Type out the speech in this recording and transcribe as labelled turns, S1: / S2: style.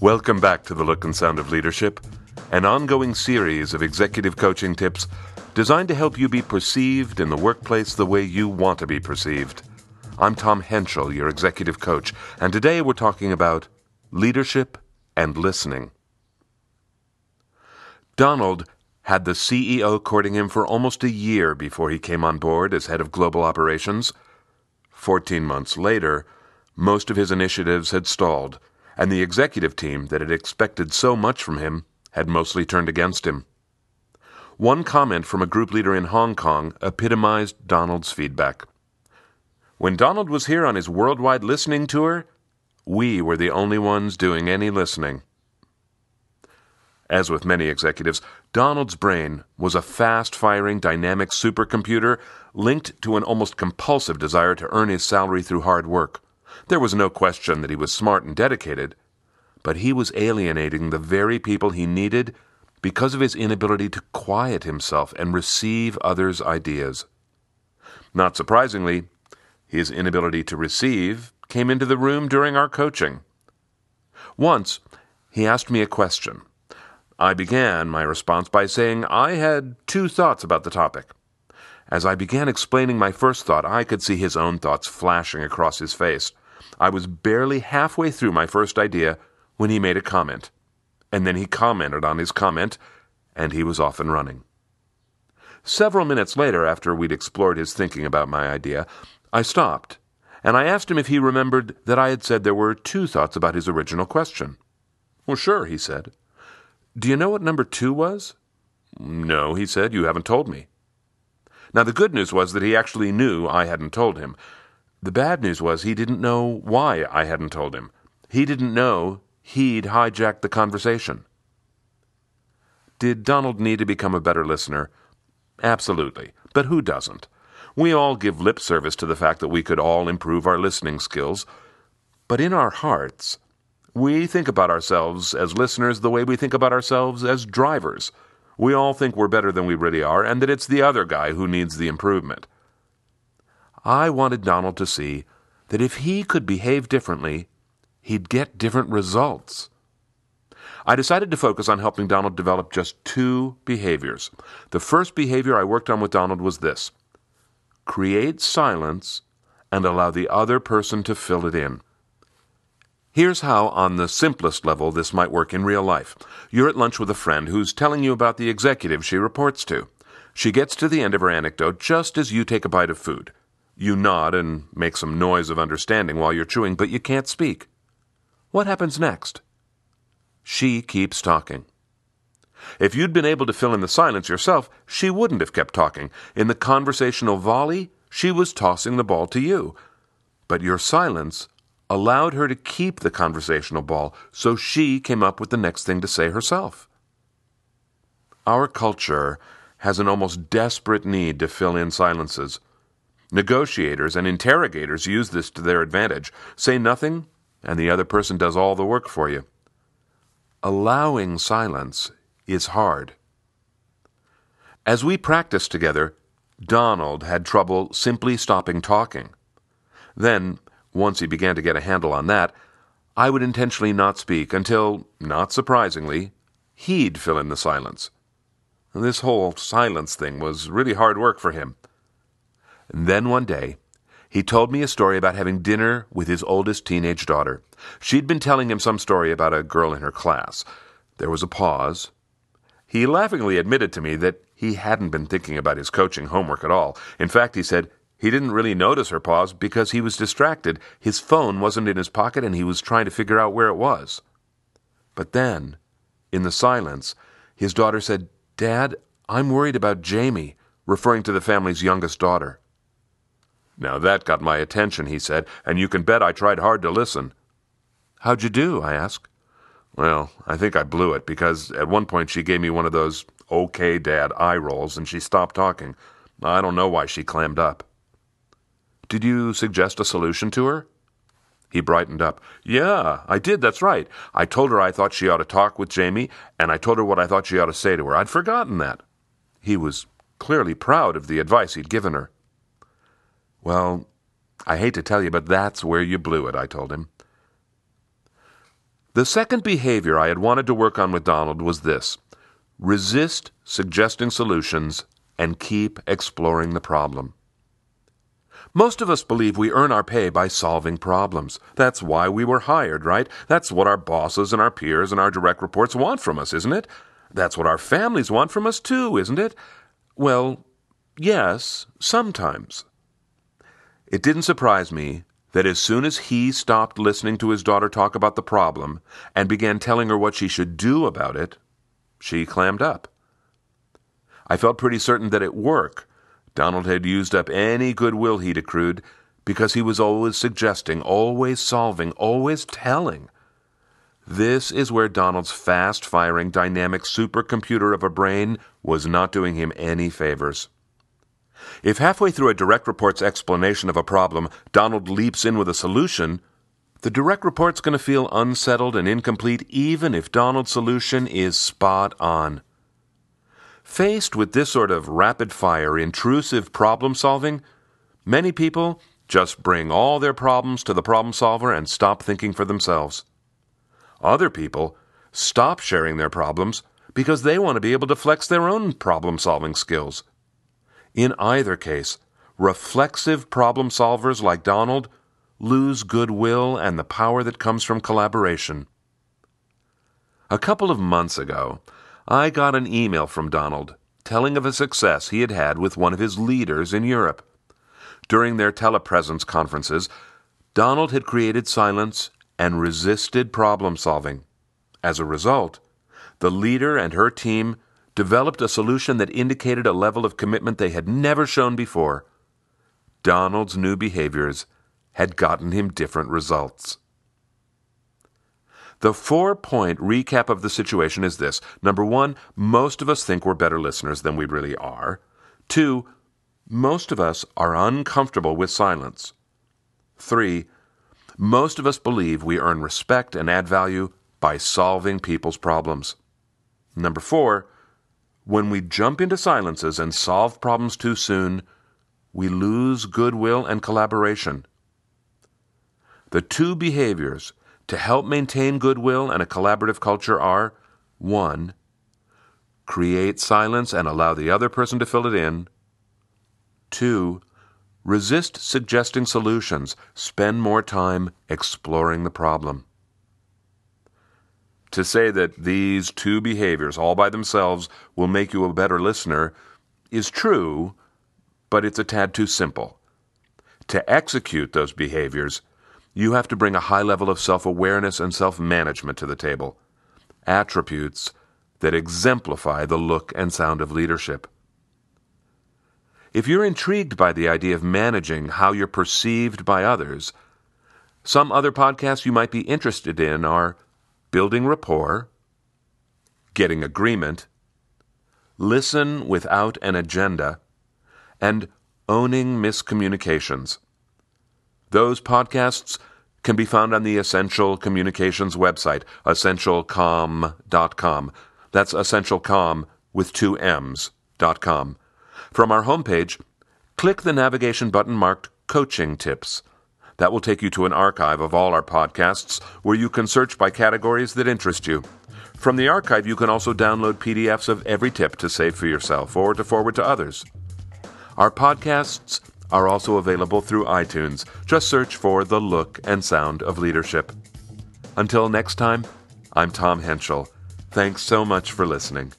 S1: Welcome back to The Look and Sound of Leadership, an ongoing series of executive coaching tips designed to help you be perceived in the workplace the way you want to be perceived. I'm Tom Henschel, your executive coach, and today we're talking about leadership and listening. Donald had the CEO courting him for almost a year before he came on board as head of global operations. Fourteen months later, most of his initiatives had stalled and the executive team that had expected so much from him had mostly turned against him. One comment from a group leader in Hong Kong epitomized Donald's feedback. When Donald was here on his worldwide listening tour, we were the only ones doing any listening. As with many executives, Donald's brain was a fast firing dynamic supercomputer linked to an almost compulsive desire to earn his salary through hard work. There was no question that he was smart and dedicated, but he was alienating the very people he needed because of his inability to quiet himself and receive others' ideas. Not surprisingly, his inability to receive came into the room during our coaching. Once, he asked me a question. I began my response by saying I had two thoughts about the topic. As I began explaining my first thought, I could see his own thoughts flashing across his face. I was barely halfway through my first idea when he made a comment, and then he commented on his comment, and he was off and running. Several minutes later, after we'd explored his thinking about my idea, I stopped, and I asked him if he remembered that I had said there were two thoughts about his original question. Well, sure, he said. Do you know what number two was? No, he said, you haven't told me. Now, the good news was that he actually knew I hadn't told him. The bad news was he didn't know why I hadn't told him. He didn't know he'd hijacked the conversation. Did Donald need to become a better listener? Absolutely. But who doesn't? We all give lip service to the fact that we could all improve our listening skills. But in our hearts, we think about ourselves as listeners the way we think about ourselves as drivers. We all think we're better than we really are, and that it's the other guy who needs the improvement. I wanted Donald to see that if he could behave differently, he'd get different results. I decided to focus on helping Donald develop just two behaviors. The first behavior I worked on with Donald was this create silence and allow the other person to fill it in. Here's how, on the simplest level, this might work in real life. You're at lunch with a friend who's telling you about the executive she reports to. She gets to the end of her anecdote just as you take a bite of food. You nod and make some noise of understanding while you're chewing, but you can't speak. What happens next? She keeps talking. If you'd been able to fill in the silence yourself, she wouldn't have kept talking. In the conversational volley, she was tossing the ball to you. But your silence allowed her to keep the conversational ball, so she came up with the next thing to say herself. Our culture has an almost desperate need to fill in silences. Negotiators and interrogators use this to their advantage. Say nothing, and the other person does all the work for you. Allowing silence is hard. As we practiced together, Donald had trouble simply stopping talking. Then, once he began to get a handle on that, I would intentionally not speak until, not surprisingly, he'd fill in the silence. This whole silence thing was really hard work for him. And then one day, he told me a story about having dinner with his oldest teenage daughter. She'd been telling him some story about a girl in her class. There was a pause. He laughingly admitted to me that he hadn't been thinking about his coaching homework at all. In fact, he said, he didn't really notice her pause because he was distracted. His phone wasn't in his pocket and he was trying to figure out where it was. But then, in the silence, his daughter said, Dad, I'm worried about Jamie, referring to the family's youngest daughter. Now that got my attention, he said, and you can bet I tried hard to listen. How'd you do? I asked. Well, I think I blew it because at one point she gave me one of those okay, Dad eye rolls and she stopped talking. I don't know why she clammed up. Did you suggest a solution to her? He brightened up. Yeah, I did, that's right. I told her I thought she ought to talk with Jamie, and I told her what I thought she ought to say to her. I'd forgotten that. He was clearly proud of the advice he'd given her. Well, I hate to tell you, but that's where you blew it, I told him. The second behavior I had wanted to work on with Donald was this resist suggesting solutions and keep exploring the problem. Most of us believe we earn our pay by solving problems. That's why we were hired, right? That's what our bosses and our peers and our direct reports want from us, isn't it? That's what our families want from us, too, isn't it? Well, yes, sometimes. It didn't surprise me that as soon as he stopped listening to his daughter talk about the problem and began telling her what she should do about it, she clammed up. I felt pretty certain that at work, Donald had used up any goodwill he'd accrued because he was always suggesting, always solving, always telling. This is where Donald's fast firing dynamic supercomputer of a brain was not doing him any favors. If halfway through a direct report's explanation of a problem, Donald leaps in with a solution, the direct report's going to feel unsettled and incomplete even if Donald's solution is spot on. Faced with this sort of rapid fire, intrusive problem solving, many people just bring all their problems to the problem solver and stop thinking for themselves. Other people stop sharing their problems because they want to be able to flex their own problem solving skills. In either case, reflexive problem solvers like Donald lose goodwill and the power that comes from collaboration. A couple of months ago, I got an email from Donald telling of a success he had had with one of his leaders in Europe. During their telepresence conferences, Donald had created silence and resisted problem solving. As a result, the leader and her team developed a solution that indicated a level of commitment they had never shown before. Donald's new behaviors had gotten him different results. The four point recap of the situation is this number one, most of us think we're better listeners than we really are. Two, most of us are uncomfortable with silence. Three, most of us believe we earn respect and add value by solving people's problems. Number four, when we jump into silences and solve problems too soon, we lose goodwill and collaboration. The two behaviors to help maintain goodwill and a collaborative culture are 1. Create silence and allow the other person to fill it in. 2. Resist suggesting solutions. Spend more time exploring the problem. To say that these two behaviors all by themselves will make you a better listener is true, but it's a tad too simple. To execute those behaviors, you have to bring a high level of self awareness and self management to the table, attributes that exemplify the look and sound of leadership. If you're intrigued by the idea of managing how you're perceived by others, some other podcasts you might be interested in are Building Rapport, Getting Agreement, Listen Without an Agenda, and Owning Miscommunications. Those podcasts can be found on the Essential Communications website, essentialcomm.com. That's essentialcomm with two M's, dot com. From our homepage, click the navigation button marked Coaching Tips. That will take you to an archive of all our podcasts where you can search by categories that interest you. From the archive, you can also download PDFs of every tip to save for yourself or to forward to others. Our podcasts are also available through iTunes. Just search for The Look and Sound of Leadership. Until next time, I'm Tom Henschel. Thanks so much for listening.